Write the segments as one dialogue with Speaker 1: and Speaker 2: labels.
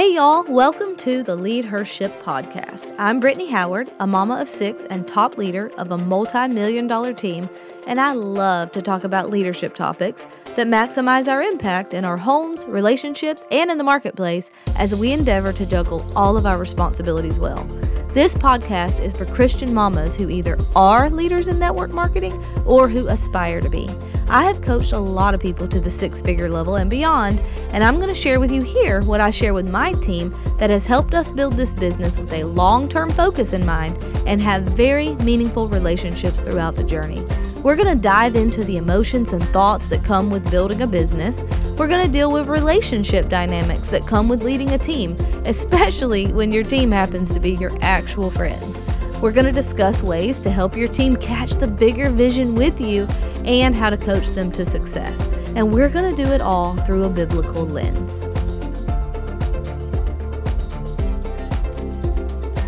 Speaker 1: Hey, y'all, welcome to the Lead Her Ship podcast. I'm Brittney Howard, a mama of six and top leader of a multi million dollar team, and I love to talk about leadership topics that maximize our impact in our homes, relationships, and in the marketplace as we endeavor to juggle all of our responsibilities well. This podcast is for Christian mamas who either are leaders in network marketing or who aspire to be. I have coached a lot of people to the six figure level and beyond, and I'm going to share with you here what I share with my team that has helped us build this business with a long term focus in mind and have very meaningful relationships throughout the journey. We're going to dive into the emotions and thoughts that come with building a business. We're going to deal with relationship dynamics that come with leading a team, especially when your team happens to be your actual friends. We're going to discuss ways to help your team catch the bigger vision with you and how to coach them to success. And we're going to do it all through a biblical lens.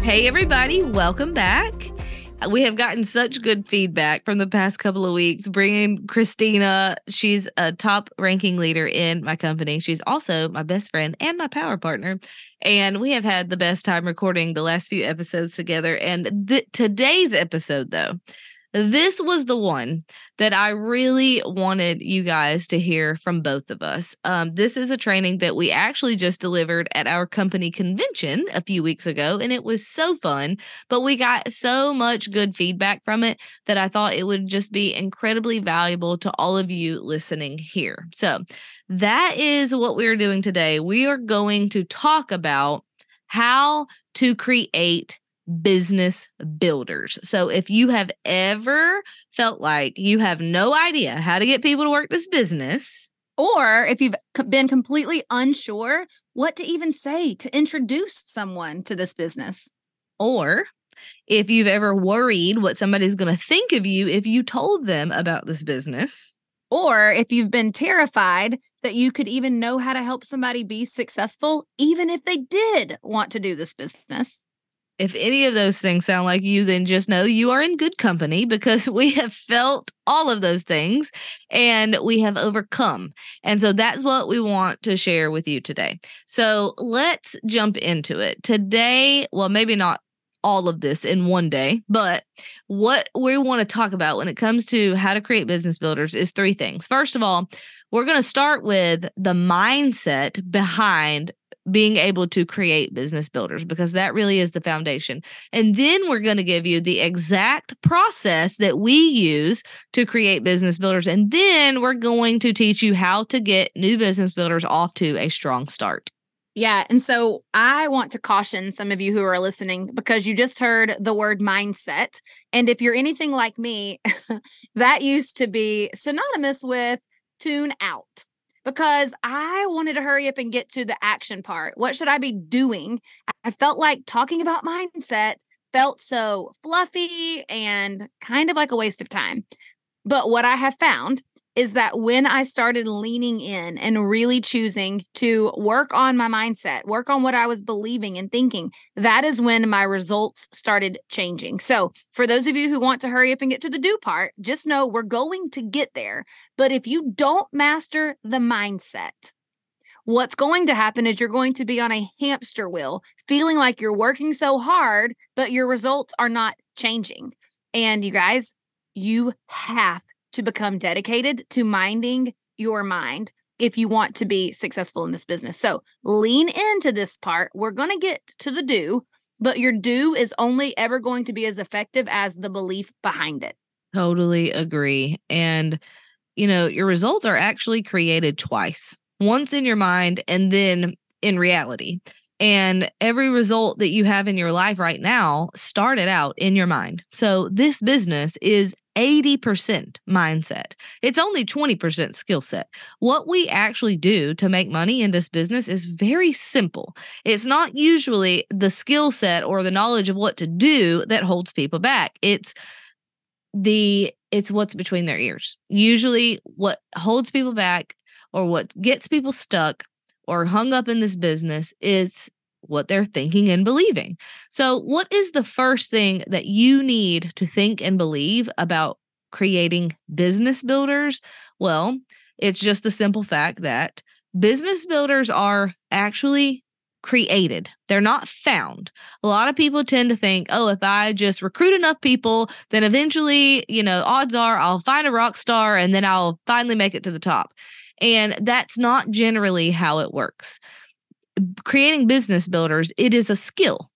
Speaker 1: Hey, everybody, welcome back. We have gotten such good feedback from the past couple of weeks. Bringing Christina, she's a top ranking leader in my company. She's also my best friend and my power partner. And we have had the best time recording the last few episodes together. And th- today's episode, though, this was the one that I really wanted you guys to hear from both of us. Um, this is a training that we actually just delivered at our company convention a few weeks ago, and it was so fun. But we got so much good feedback from it that I thought it would just be incredibly valuable to all of you listening here. So, that is what we're doing today. We are going to talk about how to create business builders. So if you have ever felt like you have no idea how to get people to work this business,
Speaker 2: or if you've been completely unsure what to even say to introduce someone to this business,
Speaker 1: or if you've ever worried what somebody's going to think of you if you told them about this business,
Speaker 2: or if you've been terrified that you could even know how to help somebody be successful, even if they did want to do this business.
Speaker 1: If any of those things sound like you, then just know you are in good company because we have felt all of those things and we have overcome. And so that's what we want to share with you today. So let's jump into it. Today, well, maybe not all of this in one day, but what we want to talk about when it comes to how to create business builders is three things. First of all, we're going to start with the mindset behind being able to create business builders because that really is the foundation. And then we're going to give you the exact process that we use to create business builders. And then we're going to teach you how to get new business builders off to a strong start.
Speaker 2: Yeah. And so I want to caution some of you who are listening because you just heard the word mindset. And if you're anything like me, that used to be synonymous with tune out because I wanted to hurry up and get to the action part. What should I be doing? I felt like talking about mindset felt so fluffy and kind of like a waste of time. But what I have found is that when I started leaning in and really choosing to work on my mindset, work on what I was believing and thinking, that is when my results started changing. So, for those of you who want to hurry up and get to the do part, just know we're going to get there. But if you don't master the mindset, what's going to happen is you're going to be on a hamster wheel, feeling like you're working so hard, but your results are not changing. And you guys, you have to become dedicated to minding your mind if you want to be successful in this business. So lean into this part. We're going to get to the do, but your do is only ever going to be as effective as the belief behind it.
Speaker 1: Totally agree. And, you know, your results are actually created twice once in your mind and then in reality. And every result that you have in your life right now started out in your mind. So this business is 80% mindset. It's only 20% skill set. What we actually do to make money in this business is very simple. It's not usually the skill set or the knowledge of what to do that holds people back. It's the it's what's between their ears. Usually what holds people back or what gets people stuck or hung up in this business is what they're thinking and believing. So, what is the first thing that you need to think and believe about creating business builders? Well, it's just the simple fact that business builders are actually created. They're not found. A lot of people tend to think, oh, if I just recruit enough people, then eventually, you know, odds are I'll find a rock star and then I'll finally make it to the top. And that's not generally how it works. Creating business builders, it is a skill.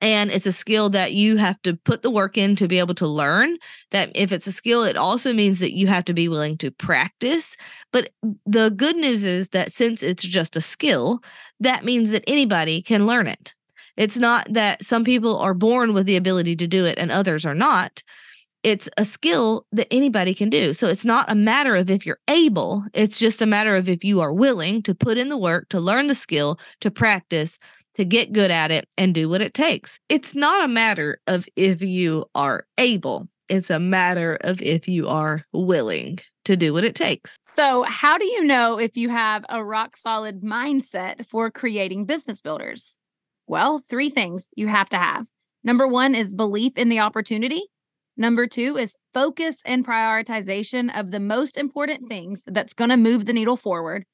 Speaker 1: And it's a skill that you have to put the work in to be able to learn. That if it's a skill, it also means that you have to be willing to practice. But the good news is that since it's just a skill, that means that anybody can learn it. It's not that some people are born with the ability to do it and others are not. It's a skill that anybody can do. So it's not a matter of if you're able, it's just a matter of if you are willing to put in the work, to learn the skill, to practice, to get good at it and do what it takes. It's not a matter of if you are able, it's a matter of if you are willing to do what it takes.
Speaker 2: So, how do you know if you have a rock solid mindset for creating business builders? Well, three things you have to have. Number one is belief in the opportunity. Number two is focus and prioritization of the most important things that's going to move the needle forward.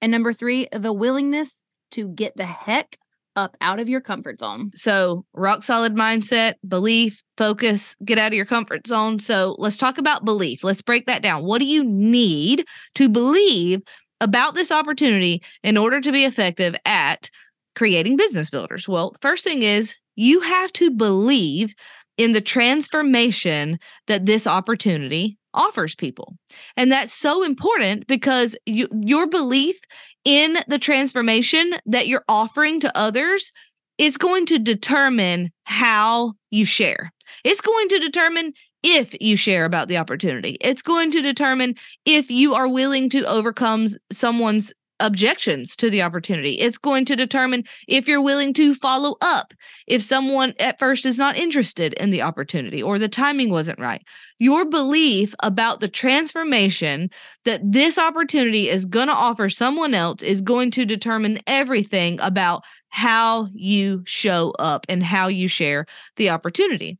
Speaker 2: And number three, the willingness to get the heck up out of your comfort zone.
Speaker 1: So, rock solid mindset, belief, focus, get out of your comfort zone. So, let's talk about belief. Let's break that down. What do you need to believe about this opportunity in order to be effective at creating business builders? Well, first thing is you have to believe in the transformation that this opportunity offers people. And that's so important because you, your belief in the transformation that you're offering to others is going to determine how you share. It's going to determine if you share about the opportunity. It's going to determine if you are willing to overcome someone's objections to the opportunity. It's going to determine if you're willing to follow up if someone at first is not interested in the opportunity or the timing wasn't right. Your belief about the transformation that this opportunity is going to offer someone else is going to determine everything about how you show up and how you share the opportunity.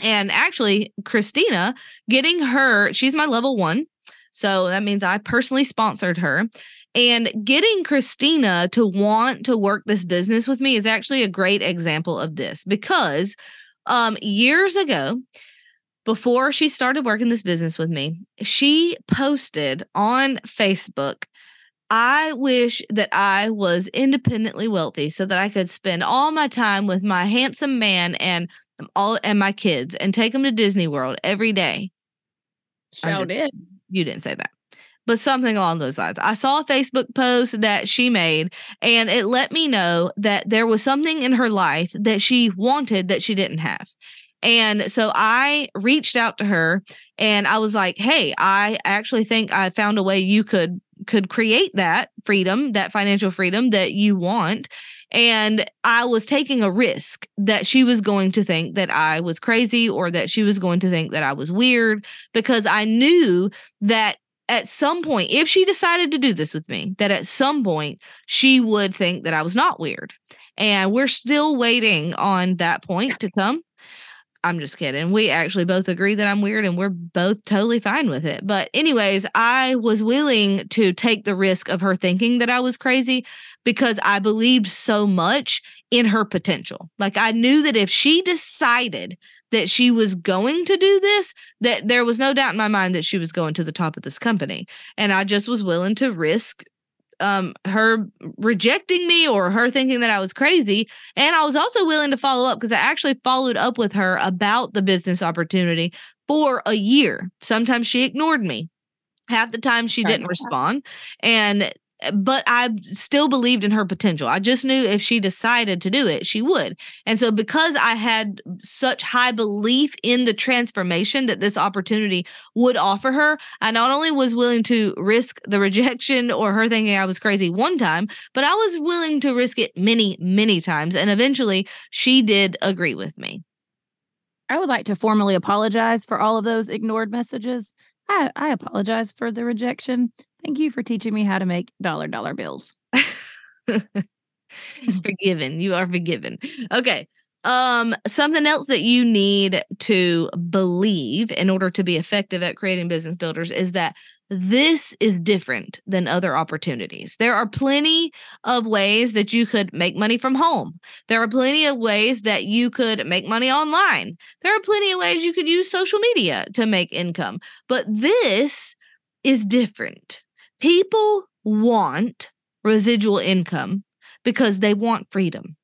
Speaker 1: And actually, Christina, getting her, she's my level one. So that means I personally sponsored her. And getting Christina to want to work this business with me is actually a great example of this because um, years ago, before she started working this business with me, she posted on Facebook I wish that I was independently wealthy so that I could spend all my time with my handsome man and all and my kids and take them to Disney World every day.
Speaker 2: Shout did.
Speaker 1: You didn't say that but something along those lines. I saw a Facebook post that she made, and it let me know that there was something in her life that she wanted that she didn't have. And so I reached out to her and I was like, "Hey, I actually think I found a way you could could create that freedom, that financial freedom that you want." And I was taking a risk that she was going to think that I was crazy or that she was going to think that I was weird because I knew that at some point, if she decided to do this with me, that at some point she would think that I was not weird. And we're still waiting on that point to come. I'm just kidding. We actually both agree that I'm weird and we're both totally fine with it. But, anyways, I was willing to take the risk of her thinking that I was crazy because I believed so much in her potential. Like, I knew that if she decided that she was going to do this, that there was no doubt in my mind that she was going to the top of this company. And I just was willing to risk um her rejecting me or her thinking that I was crazy and I was also willing to follow up because I actually followed up with her about the business opportunity for a year. Sometimes she ignored me. Half the time she didn't respond and but I still believed in her potential. I just knew if she decided to do it, she would. And so, because I had such high belief in the transformation that this opportunity would offer her, I not only was willing to risk the rejection or her thinking I was crazy one time, but I was willing to risk it many, many times. And eventually, she did agree with me.
Speaker 2: I would like to formally apologize for all of those ignored messages. I, I apologize for the rejection. Thank you for teaching me how to make dollar dollar bills.
Speaker 1: forgiven. You are forgiven. Okay. Um, something else that you need to believe in order to be effective at creating business builders is that this is different than other opportunities. There are plenty of ways that you could make money from home. There are plenty of ways that you could make money online. There are plenty of ways you could use social media to make income. But this is different. People want residual income because they want freedom.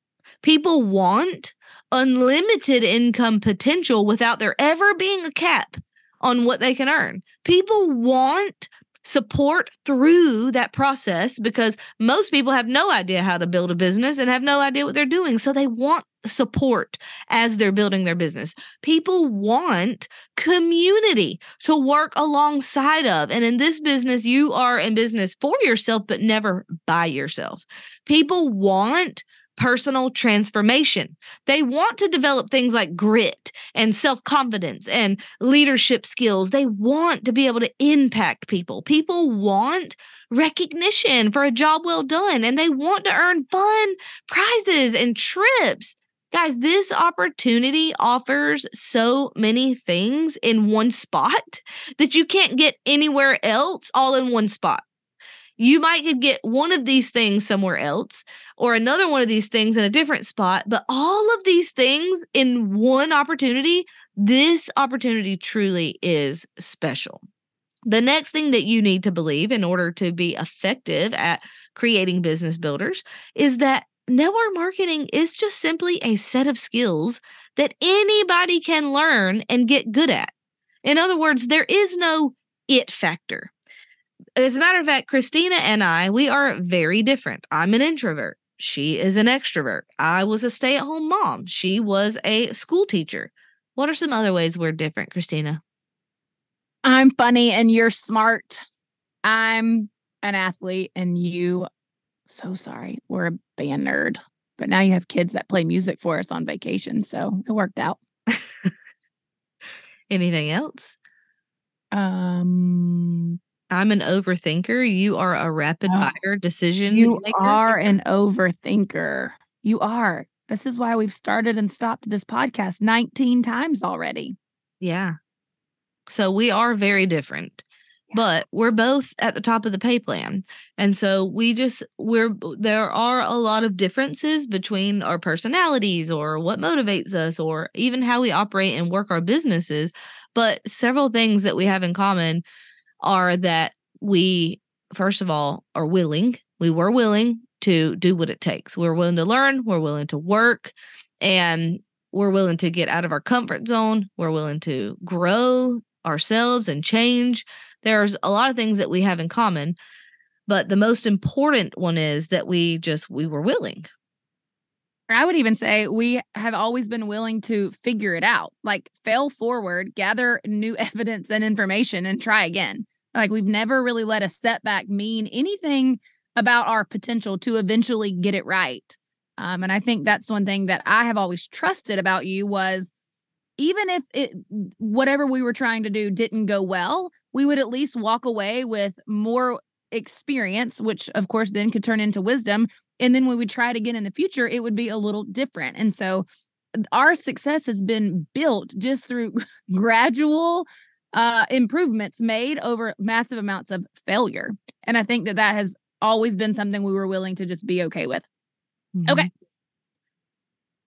Speaker 1: People want unlimited income potential without there ever being a cap on what they can earn. People want support through that process because most people have no idea how to build a business and have no idea what they're doing. So they want support as they're building their business. People want community to work alongside of. And in this business, you are in business for yourself, but never by yourself. People want personal transformation. They want to develop things like grit and self confidence and leadership skills. They want to be able to impact people. People want recognition for a job well done and they want to earn fun prizes and trips. Guys, this opportunity offers so many things in one spot that you can't get anywhere else all in one spot. You might get one of these things somewhere else or another one of these things in a different spot, but all of these things in one opportunity, this opportunity truly is special. The next thing that you need to believe in order to be effective at creating business builders is that network marketing is just simply a set of skills that anybody can learn and get good at. In other words, there is no it factor as a matter of fact, Christina and I, we are very different. I'm an introvert. She is an extrovert. I was a stay at home mom. She was a school teacher. What are some other ways we're different, Christina?
Speaker 2: I'm funny and you're smart. I'm an athlete and you, so sorry, we're a band nerd. But now you have kids that play music for us on vacation. So it worked out.
Speaker 1: Anything else?
Speaker 2: Um,
Speaker 1: I'm an overthinker. You are a rapid fire decision.
Speaker 2: You maker. are an overthinker. You are. This is why we've started and stopped this podcast 19 times already.
Speaker 1: Yeah. So we are very different. But we're both at the top of the pay plan. And so we just we're there are a lot of differences between our personalities or what motivates us or even how we operate and work our businesses, but several things that we have in common are that we, first of all, are willing. We were willing to do what it takes. We're willing to learn, we're willing to work, and we're willing to get out of our comfort zone. We're willing to grow ourselves and change. There's a lot of things that we have in common, but the most important one is that we just we were willing.
Speaker 2: I would even say we have always been willing to figure it out, like fail forward, gather new evidence and information, and try again. Like we've never really let a setback mean anything about our potential to eventually get it right. Um, and I think that's one thing that I have always trusted about you was even if it whatever we were trying to do didn't go well, we would at least walk away with more experience, which of course then could turn into wisdom. And then when we try it again in the future, it would be a little different. And so our success has been built just through gradual uh, improvements made over massive amounts of failure. And I think that that has always been something we were willing to just be okay with. Mm-hmm. Okay.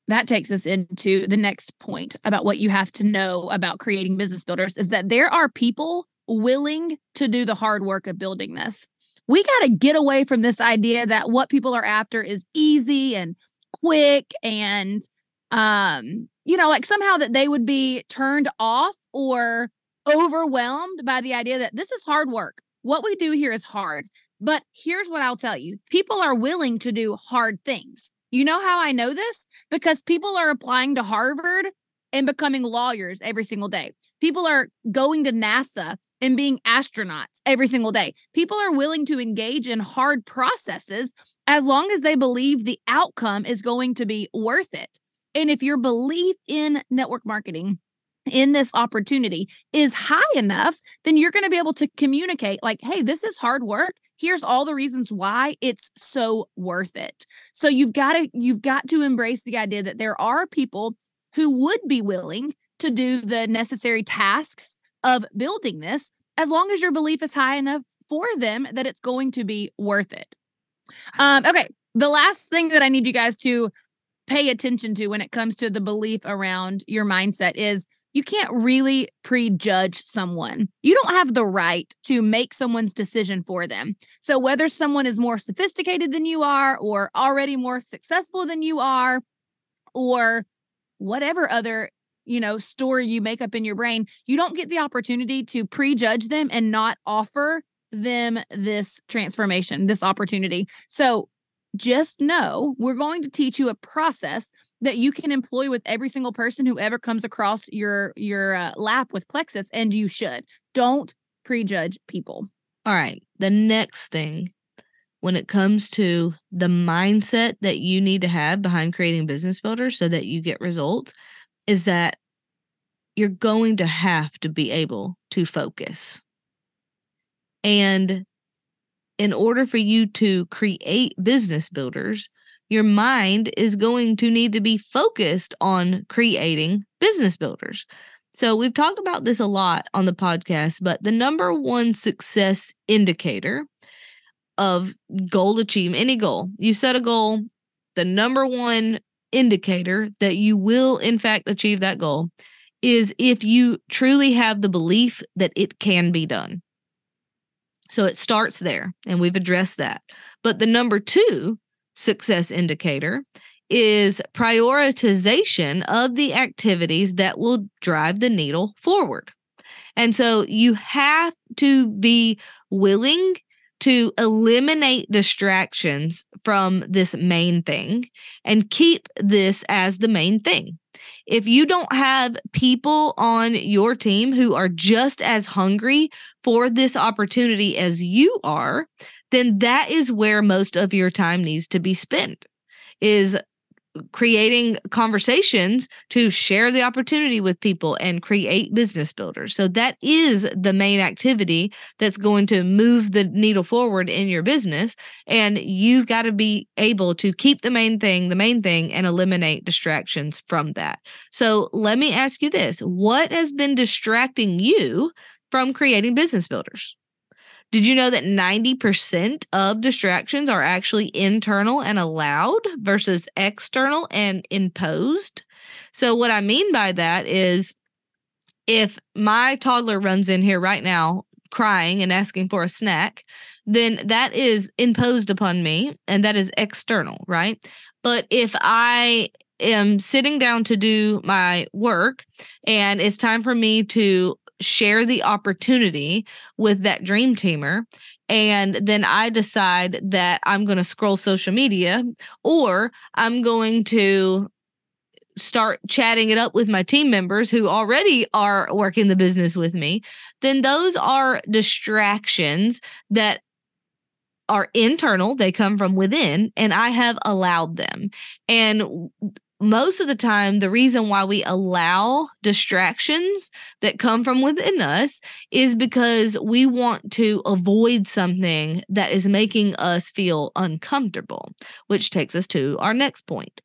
Speaker 2: That takes us into the next point about what you have to know about creating business builders is that there are people willing to do the hard work of building this. We got to get away from this idea that what people are after is easy and quick and um you know like somehow that they would be turned off or overwhelmed by the idea that this is hard work. What we do here is hard. But here's what I'll tell you people are willing to do hard things. You know how I know this? Because people are applying to Harvard and becoming lawyers every single day. People are going to NASA and being astronauts every single day. People are willing to engage in hard processes as long as they believe the outcome is going to be worth it. And if your belief in network marketing in this opportunity is high enough, then you're going to be able to communicate like, hey, this is hard work. Here's all the reasons why it's so worth it. So you've got to you've got to embrace the idea that there are people who would be willing to do the necessary tasks of building this as long as your belief is high enough for them that it's going to be worth it. Um, okay. The last thing that I need you guys to pay attention to when it comes to the belief around your mindset is you can't really prejudge someone. You don't have the right to make someone's decision for them. So, whether someone is more sophisticated than you are, or already more successful than you are, or whatever other you know story you make up in your brain you don't get the opportunity to prejudge them and not offer them this transformation this opportunity so just know we're going to teach you a process that you can employ with every single person who ever comes across your your uh, lap with plexus and you should don't prejudge people
Speaker 1: all right the next thing when it comes to the mindset that you need to have behind creating business builders so that you get results is that you're going to have to be able to focus. And in order for you to create business builders, your mind is going to need to be focused on creating business builders. So, we've talked about this a lot on the podcast, but the number one success indicator of goal achievement, any goal, you set a goal, the number one indicator that you will, in fact, achieve that goal is if you truly have the belief that it can be done. So it starts there, and we've addressed that. But the number two success indicator is prioritization of the activities that will drive the needle forward. And so you have to be willing to eliminate distractions from this main thing and keep this as the main thing. If you don't have people on your team who are just as hungry for this opportunity as you are, then that is where most of your time needs to be spent is creating conversations to share the opportunity with people and create business builders. So that is the main activity that's going to move the needle forward in your business. And you've got to be able to keep the main thing, the main thing, and eliminate distractions from that. So let me ask you this what has been distracting you from creating business builders? Did you know that 90% of distractions are actually internal and allowed versus external and imposed? So, what I mean by that is if my toddler runs in here right now crying and asking for a snack, then that is imposed upon me and that is external, right? But if I am sitting down to do my work and it's time for me to share the opportunity with that dream teamer and then I decide that I'm going to scroll social media or I'm going to start chatting it up with my team members who already are working the business with me, then those are distractions that are internal, they come from within, and I have allowed them. And most of the time, the reason why we allow distractions that come from within us is because we want to avoid something that is making us feel uncomfortable, which takes us to our next point.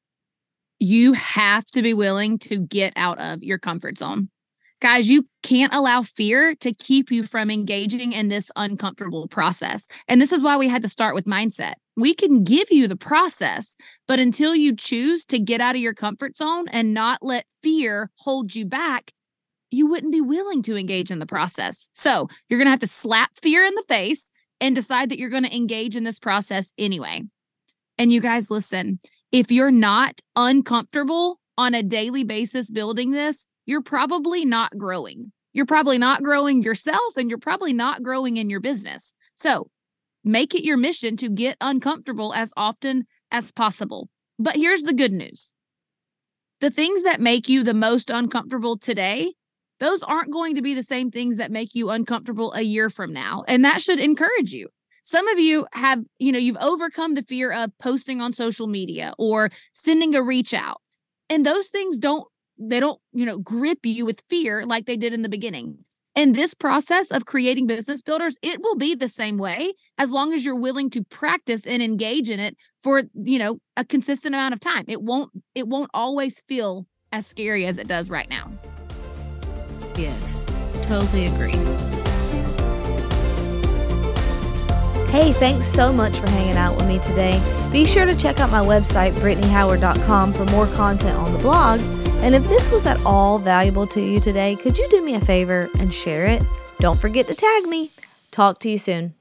Speaker 2: You have to be willing to get out of your comfort zone. Guys, you can't allow fear to keep you from engaging in this uncomfortable process. And this is why we had to start with mindset. We can give you the process, but until you choose to get out of your comfort zone and not let fear hold you back, you wouldn't be willing to engage in the process. So you're going to have to slap fear in the face and decide that you're going to engage in this process anyway. And you guys, listen, if you're not uncomfortable on a daily basis building this, you're probably not growing. You're probably not growing yourself and you're probably not growing in your business. So make it your mission to get uncomfortable as often as possible. But here's the good news the things that make you the most uncomfortable today, those aren't going to be the same things that make you uncomfortable a year from now. And that should encourage you. Some of you have, you know, you've overcome the fear of posting on social media or sending a reach out. And those things don't they don't, you know, grip you with fear like they did in the beginning. And this process of creating business builders, it will be the same way as long as you're willing to practice and engage in it for, you know, a consistent amount of time. It won't it won't always feel as scary as it does right now.
Speaker 1: Yes, totally agree. Hey, thanks so much for hanging out with me today. Be sure to check out my website, BrittneyHoward.com, for more content on the blog. And if this was at all valuable to you today, could you do me a favor and share it? Don't forget to tag me. Talk to you soon.